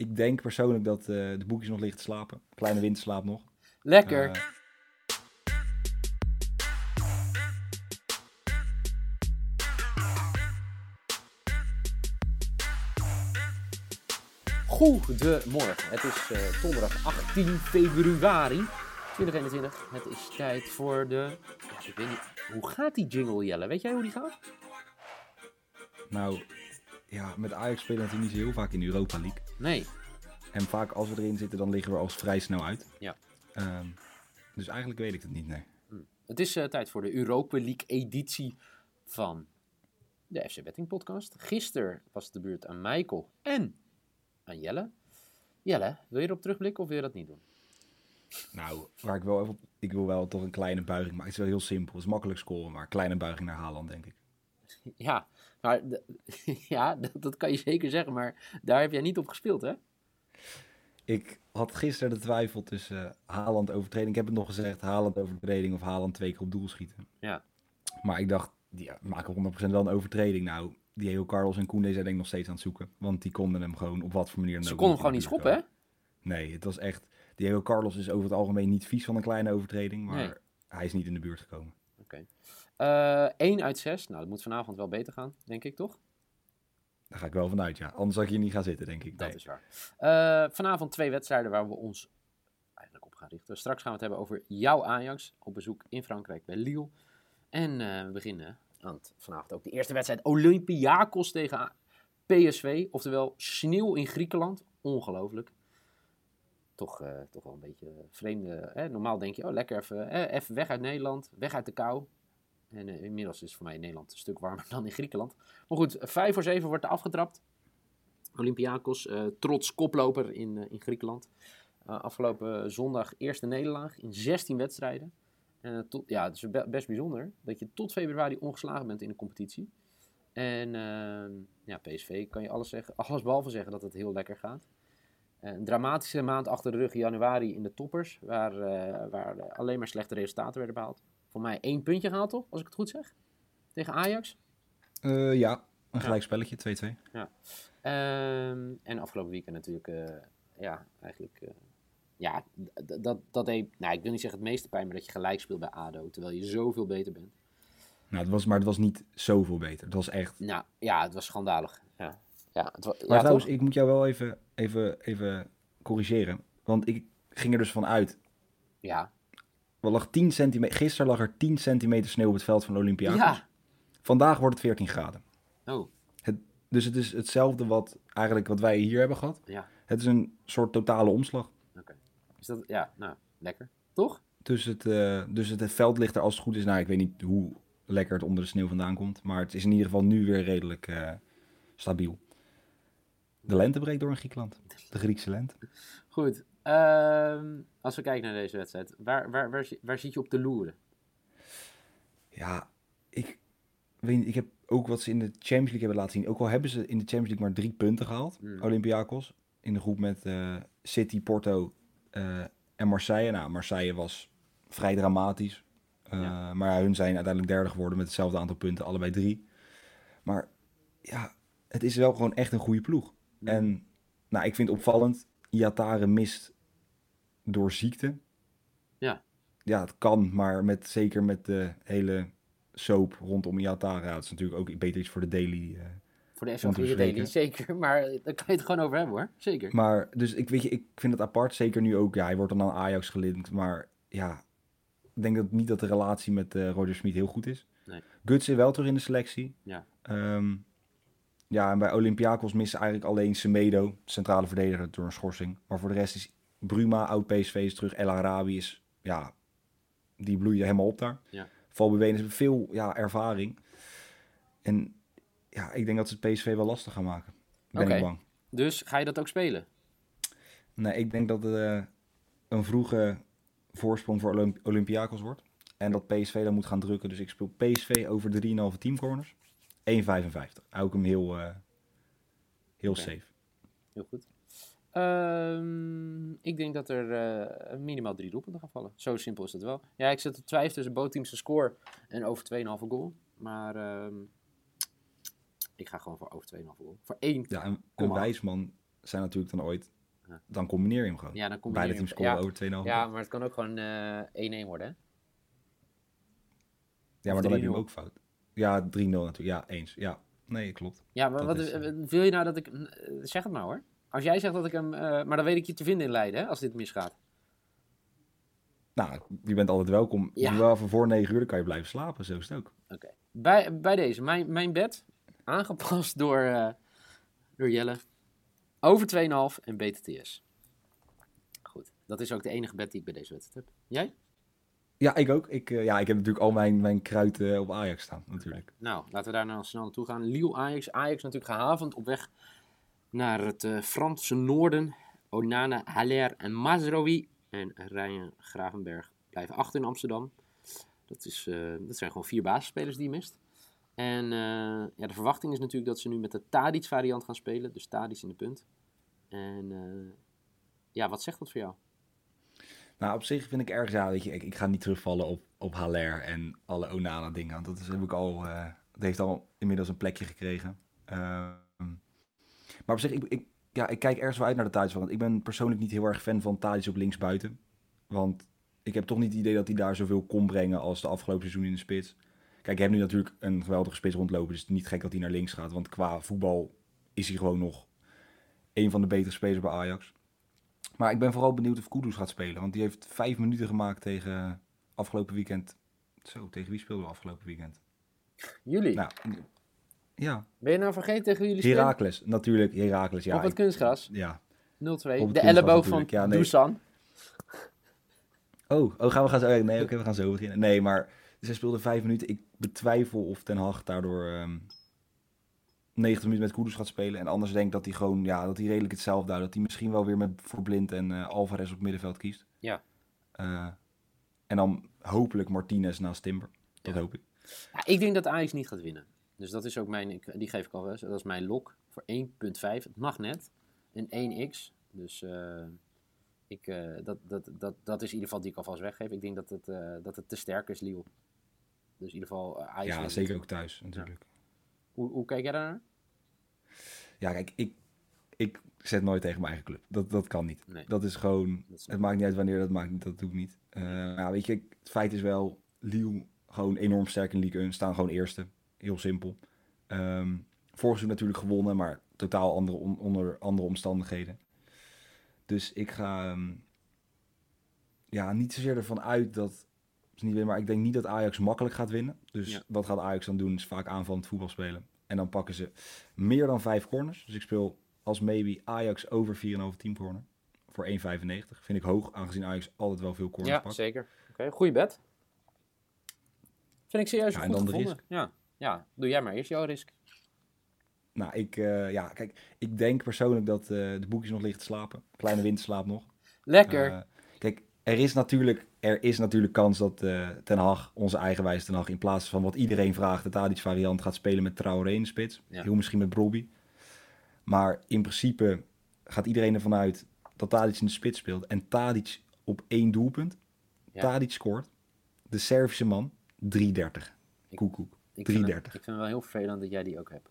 ik denk persoonlijk dat eh, de boekjes nog liggen te slapen. Kleine winterslaap nog. Lekker. Eh, Goedemorgen. Het is eh, donderdag 18 februari 2021. Het is tijd voor de... Ja, ik weet niet... Hoe gaat die jingle, Jelle? Weet jij hoe die gaat? nou, ja, met Ajax spelen natuurlijk niet zo heel vaak in de Europa League. Nee. En vaak als we erin zitten, dan liggen we als vrij snel uit. Ja. Ehm, dus eigenlijk weet ik het niet, nee. Het is eh, tijd voor de Europa League editie van de FC Betting podcast. Gisteren was het de beurt aan Michael en aan Jelle. Jelle, wil je erop terugblikken of wil je dat niet doen? Nou, waar ik wel even op, ik wil wel toch een kleine buiging, maar het is wel heel simpel. Het is makkelijk scoren, maar kleine buiging naar Haaland, denk ik. Ja, maar ja, dat, dat kan je zeker zeggen, maar daar heb jij niet op gespeeld, hè? Ik had gisteren de twijfel tussen eh, Haaland overtreding. Ik heb het nog gezegd, Haaland overtreding of Haaland twee keer op doel schieten. Ja. Maar ik dacht, ja, maken 100% wel een overtreding. Nou, Diego Carlos en Koen zijn denk ik nog steeds aan het zoeken. Want die konden hem gewoon op wat voor manier dan Ze ook konden hem gewoon niet schoppen, hè? Nee, het was echt... Diego Carlos is over het algemeen niet vies van een kleine overtreding. Maar Nee. hij is niet in de buurt gekomen. Oké. Eh 1 uit 6. Nou, dat moet vanavond wel beter gaan, denk ik, toch? Daar ga ik wel vanuit, ja. Anders zou ik hier niet gaan zitten, denk ik. Dat is waar. Eh, vanavond twee wedstrijden waar we ons eigenlijk op gaan richten. Straks gaan we het hebben over jouw Ajax op bezoek in Frankrijk bij Lille. En eh, we beginnen aan het, vanavond ook de eerste wedstrijd Olympiakos tegen PSV. Oftewel sneeuw in Griekenland. Ongelooflijk. Toch, eh, toch wel een beetje vreemde. Hè? Normaal denk je, oh lekker even, even weg uit Nederland, weg uit de kou. En eh, inmiddels is voor mij Nederland een stuk warmer dan in Griekenland. Maar goed, 5 voor 7 wordt er afgetrapt. Olympiakos, eh, trots koploper in, in Griekenland. Afgelopen zondag eerste nederlaag in 16 wedstrijden. En ja, het is be- best bijzonder dat je tot februari ongeslagen bent in de competitie. En ehm, ja, PSV kan je alles, zeggen, alles behalve zeggen dat het heel lekker gaat. Eh, een dramatische maand achter de rug, januari in de toppers, waar, eh, waar alleen maar slechte resultaten werden behaald. Voor mij één puntje gehaald, toch? Als ik het goed zeg. Tegen Ajax. Eh, ja, een gelijk spelletje, 2-2. Ehm, en afgelopen weekend natuurlijk, ja, eigenlijk, ja, dat, dat deed, nou, ik wil niet zeggen het meeste pijn, maar dat je gelijk speelt bij ADO, terwijl je zoveel beter bent. Nou, het was, maar het was niet zoveel beter. Het was echt... Nou, ja, het was schandalig. Ja, ja, het Maar ja, trouwens, toch? ik moet jou wel even, even, even corrigeren. Want ik ging er dus van uit. Ja, Er lag 10 centimeter, gisteren lag er 10 centimeter sneeuw op het veld van Olympiakos. ja. Vandaag wordt het 14 graden. Oh, Dus het is hetzelfde wat, eigenlijk wat wij hier hebben gehad. ja, Het is een soort totale omslag. oké. Is dat, ja, nou, lekker. Toch? Dus het, eh, dus het, het veld ligt er als het goed is. Nou, ik weet niet hoe lekker het onder de sneeuw vandaan komt. Maar het is in ieder geval nu weer redelijk eh, stabiel. De lente breekt door in Griekenland. De Griekse lente. Goed. Ehm, als we kijken naar deze wedstrijd, waar, waar, waar, zi- waar zit je op de loeren? Ja, ik weet niet. Ik heb ook wat ze in de Champions League hebben laten zien. Ook al hebben ze in de Champions League maar drie punten gehaald. Hmm. Olympiakos. In de groep met eh, City, Porto eh, en Marseille. Nou, Marseille was vrij dramatisch. Eh, Ja. Maar ja, hun zijn uiteindelijk derde geworden met hetzelfde aantal punten. Allebei drie. Maar ja, het is wel gewoon echt een goede ploeg. En nou, ik vind het opvallend. Iatare mist door ziekte. Ja. Ja, het kan, maar met, zeker met de hele soap rondom Iatare. Ja, het is natuurlijk ook beter iets voor de daily. eh. Voor de FVD bespreken. zeker, maar daar kan je het gewoon over hebben hoor. Zeker. Maar dus ik weet je, ik vind het apart. Zeker nu ook. Ja, hij wordt dan aan Ajax gelinkt. Maar ja, ik denk dat niet dat de relatie met eh Roger Smit heel goed is. Nee. Guts is wel terug in de selectie. Ja. Ehm, ja, en bij Olympiakos missen eigenlijk alleen Semedo, centrale verdediger, door een schorsing. Maar voor de rest is Bruma, oud PSV, is terug. El Arabi is, ja, die bloeien helemaal op daar. Ja. Valbewenen hebben veel ja, ervaring. En ja, ik denk dat ze het PSV wel lastig gaan maken. Ben ik bang. Dus ga je dat ook spelen? Nee, ik denk dat het eh, een vroege voorsprong voor Olymp Olympiakos wordt. En dat PSV dan moet gaan drukken. Dus ik speel PSV over 3,5 teamcorners. 1,55. Hou ik hem heel, eh, heel safe. Heel goed. Ehm, ik denk dat er eh, minimaal drie doelpunten gaan vallen. Zo simpel is het wel. Ja, ik zit op twijfel tussen bootteams score en over 2,5 goal. Maar ehm, ik ga gewoon voor over 2,5 goal. Voor één. Ja, een, Kom een maar. wijsman zijn natuurlijk dan ooit... Ja. Dan combineer je hem gewoon. Ja, dan je Beide teams scoren ja, over 2,5 Ja, maar het kan ook gewoon eh 1-1 worden, hè? Ja, maar dan heb je 3-0. hem ook fout. Ja, 3-0 natuurlijk. Ja, eens. Ja, nee, klopt. Ja, maar Dat wat, is, eh, eh, wil je nou dat ik... eh, zeg het maar, hoor. Als jij zegt dat ik hem... eh, maar dan weet ik je te vinden in Leiden, hè? Als dit misgaat. Nou, je bent altijd welkom. Ja. Wel even voor 9 uur, dan kan je blijven slapen. Zo is het ook. Oké. Bij, bij deze, mijn, mijn bed, aangepast door, door Jelle, over 2,5 en BTTS. Goed, dat is ook de enige bed die ik bij deze wedstrijd heb. Jij? Ja, ik ook. Ik, eh, ja, ik heb natuurlijk al mijn, mijn kruid eh, op Ajax staan, natuurlijk. Nou, laten we daar nou snel naartoe gaan. Lille Ajax. Ajax natuurlijk gehavend op weg naar het eh, Franse noorden. Onana, Haller en Mazraoui. En Ryan Gravenberg blijven achter in Amsterdam. Dat, is, dat zijn gewoon vier basisspelers die je mist. En ja, de verwachting is natuurlijk dat ze nu met de Tadic variant gaan spelen. Dus Tadic in de punt. En ja, wat zegt dat voor jou? Nou, op zich vind ik erg, ja, weet je, ik, ik ga niet terugvallen op, op Haller en alle Onana dingen. Want dat is, heb ik al, dat heeft al inmiddels een plekje gekregen. Ehm, maar op zich, ik, ik, ja, ik kijk ergens wel uit naar de Tadic. Want ik ben persoonlijk niet heel erg fan van Tadic op linksbuiten. Want ik heb toch niet het idee dat hij daar zoveel kon brengen als de afgelopen seizoen in de spits. Kijk, je hebt nu natuurlijk een geweldige spits rondlopen. Dus het is niet gek dat hij naar links gaat. Want qua voetbal is hij gewoon nog een van de betere spelers bij Ajax. Maar ik ben vooral benieuwd of Kudus gaat spelen. Want die heeft vijf minuten gemaakt tegen afgelopen weekend. Zo, tegen wie speelden we afgelopen weekend? Jullie. Nou, ja. Ben je nou vergeten tegen jullie spelen? Herakles, natuurlijk. Herakles, ja. op het kunstgras. 0-2. Ja. De kunstgras elleboog van ja, nee. Dusan. Oh, oh, gaan we gaan zo. Nee, oké, we gaan zo beginnen. Nee, maar zij speelde vijf minuten. Ik betwijfel of Ten Hag daardoor ehm 90 minuten met Kudus gaat spelen. En anders denk ik dat hij gewoon, ja, dat hij redelijk hetzelfde houdt. Dat hij misschien wel weer met voor Blind en eh, Alvarez op middenveld kiest. Ja. Eh, en dan hopelijk Martinez naast Timber. Dat Ja. hoop ik. Ja, ik denk dat Ajax niet gaat winnen. Dus dat is ook mijn, die geef ik al eens. Dat is mijn lok voor 1.5. Het mag net. En 1x. Dus eh, ik, dat, dat, dat, dat is in ieder geval die ik alvast weggeef. Ik denk dat het, dat het te sterk is, Lille. Dus in ieder geval Ajax. Ja, zeker ook thuis natuurlijk. Hoe, hoe kijk jij daarnaar? Ja, kijk, ik, ik zet nooit tegen mijn eigen club. Dat, dat kan niet. Nee. Dat is gewoon, Dat het maakt niet uit wanneer, dat maakt niet, dat doe ik niet. Ja, weet je, het feit is wel, Lille gewoon enorm sterk in Ligue 1, staan gewoon eerste. Heel simpel. Ehm vorig seizoen natuurlijk gewonnen, maar totaal andere, on- onder andere omstandigheden. Dus ik ga ehm, ja, niet zozeer ervan uit dat niet winnen, maar ik denk niet dat Ajax makkelijk gaat winnen. Dus Ja. wat gaat Ajax dan doen? Is vaak aanvallend voetbal spelen. En dan pakken ze meer dan vijf corners. Dus ik speel als maybe Ajax over 4,5 team corner. Voor 1,95. Vind ik hoog, aangezien Ajax altijd wel veel corners Ja, pakt. zeker. Oké, goeie bed. Vind ik serieus Ja, en goed gevonden. Ja. ja, doe jij maar eerst jouw risk. Nou, ik, eh, ja, kijk, ik denk persoonlijk dat eh, de boekjes nog liggen te slapen. Kleine winterslaap nog. Lekker. Er is natuurlijk, er is natuurlijk kans dat eh, Ten Hag, onze eigenwijze Ten Hag, in plaats van wat iedereen vraagt, de Tadic variant gaat spelen met Traoré in de spits. Ja. Heel misschien met Brobby. Maar in principe gaat iedereen ervan uit dat Tadic in de spits speelt. En Tadic op één doelpunt. Ja. Tadic scoort. De Servische man, 3,30. Ik- Koekoek. Ik vind, het, 3,30. ik vind het wel heel vervelend dat jij die ook hebt.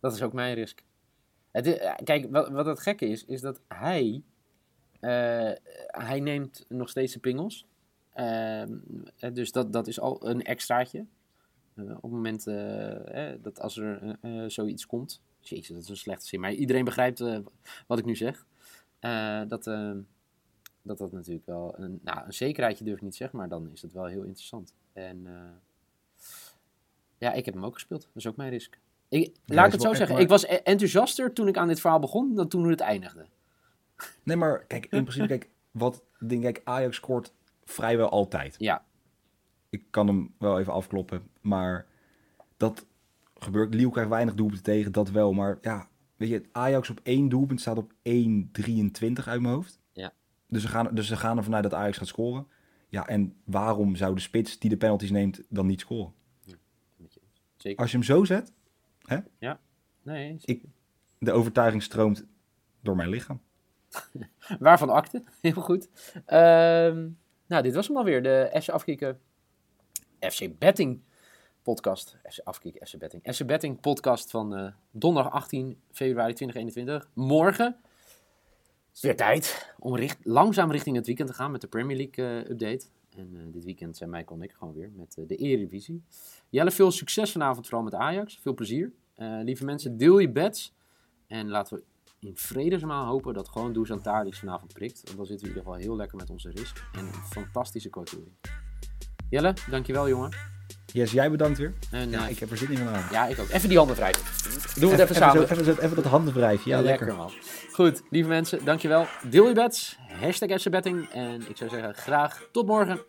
Dat is ook mijn risk. Het is- eh, kijk, wat, wat het gekke is, is dat hij... eh, hij neemt nog steeds de pingels. Ehm, eh, dus dat, dat is al een extraatje. Eh, op het moment dat als er zoiets komt... Jezus, dat is een slechte zin. Maar iedereen begrijpt wat ik nu zeg. Dat, eh, dat dat natuurlijk wel... Een, nou, een zekerheidje durf ik niet zeggen, maar dan is het wel heel interessant. En... ja, ik heb hem ook gespeeld. Dat is ook mijn risk. Ik, Ja, laat ik het zo zeggen. Ik was e- enthousiaster toen ik aan dit verhaal begon dan toen het eindigde. Nee, maar kijk, in principe, kijk, wat denk ik, Ajax scoort vrijwel altijd. Ja, Ik kan hem wel even afkloppen, maar dat gebeurt. Lille krijgt weinig doelpunten tegen, dat wel. Maar ja, weet je, Ajax op één doelpunt staat op 1,23 uit mijn hoofd. Ja. Dus ze, gaan, dus ze gaan ervan uit dat Ajax gaat scoren. Ja, en waarom zou de spits die de penalties neemt dan niet scoren? eens. zeker. Als je hem zo zet, Nee, ik, de overtuiging stroomt door mijn lichaam. Waarvan akte? Heel goed. Ehm, nou, dit was hem alweer. De FC Afkikken FC Betting podcast. FC Afkikken, FC Betting. FC Betting podcast van eh, donderdag 18 februari 2021. Morgen is weer tijd om richt, langzaam richting het weekend te gaan met de Premier League eh, update. En eh, dit weekend zijn Michael en ik gewoon weer met de Eredivisie. Jelle, veel succes vanavond vooral met Ajax. Veel plezier. Lieve mensen, deel je bets. En laten we in vredesmaal hopen dat gewoon Dusan Tadic vanavond prikt. Want dan zitten we in ieder geval heel lekker met onze risk. En een fantastische quoturing. Jelle, dankjewel jongen. Yes, jij bedankt weer. En, Ja, eh, ik heb er zin in vanavond. ja, ik ook. Even die handen wrijven. Doen we het even, Even, samen. zo, even, zo- even dat handenwrijfje. Ja, Ja, lekker. lekker man. Goed, lieve mensen, dankjewel. Deel je bets. Hashtag FC Betting. En ik zou zeggen, graag tot morgen.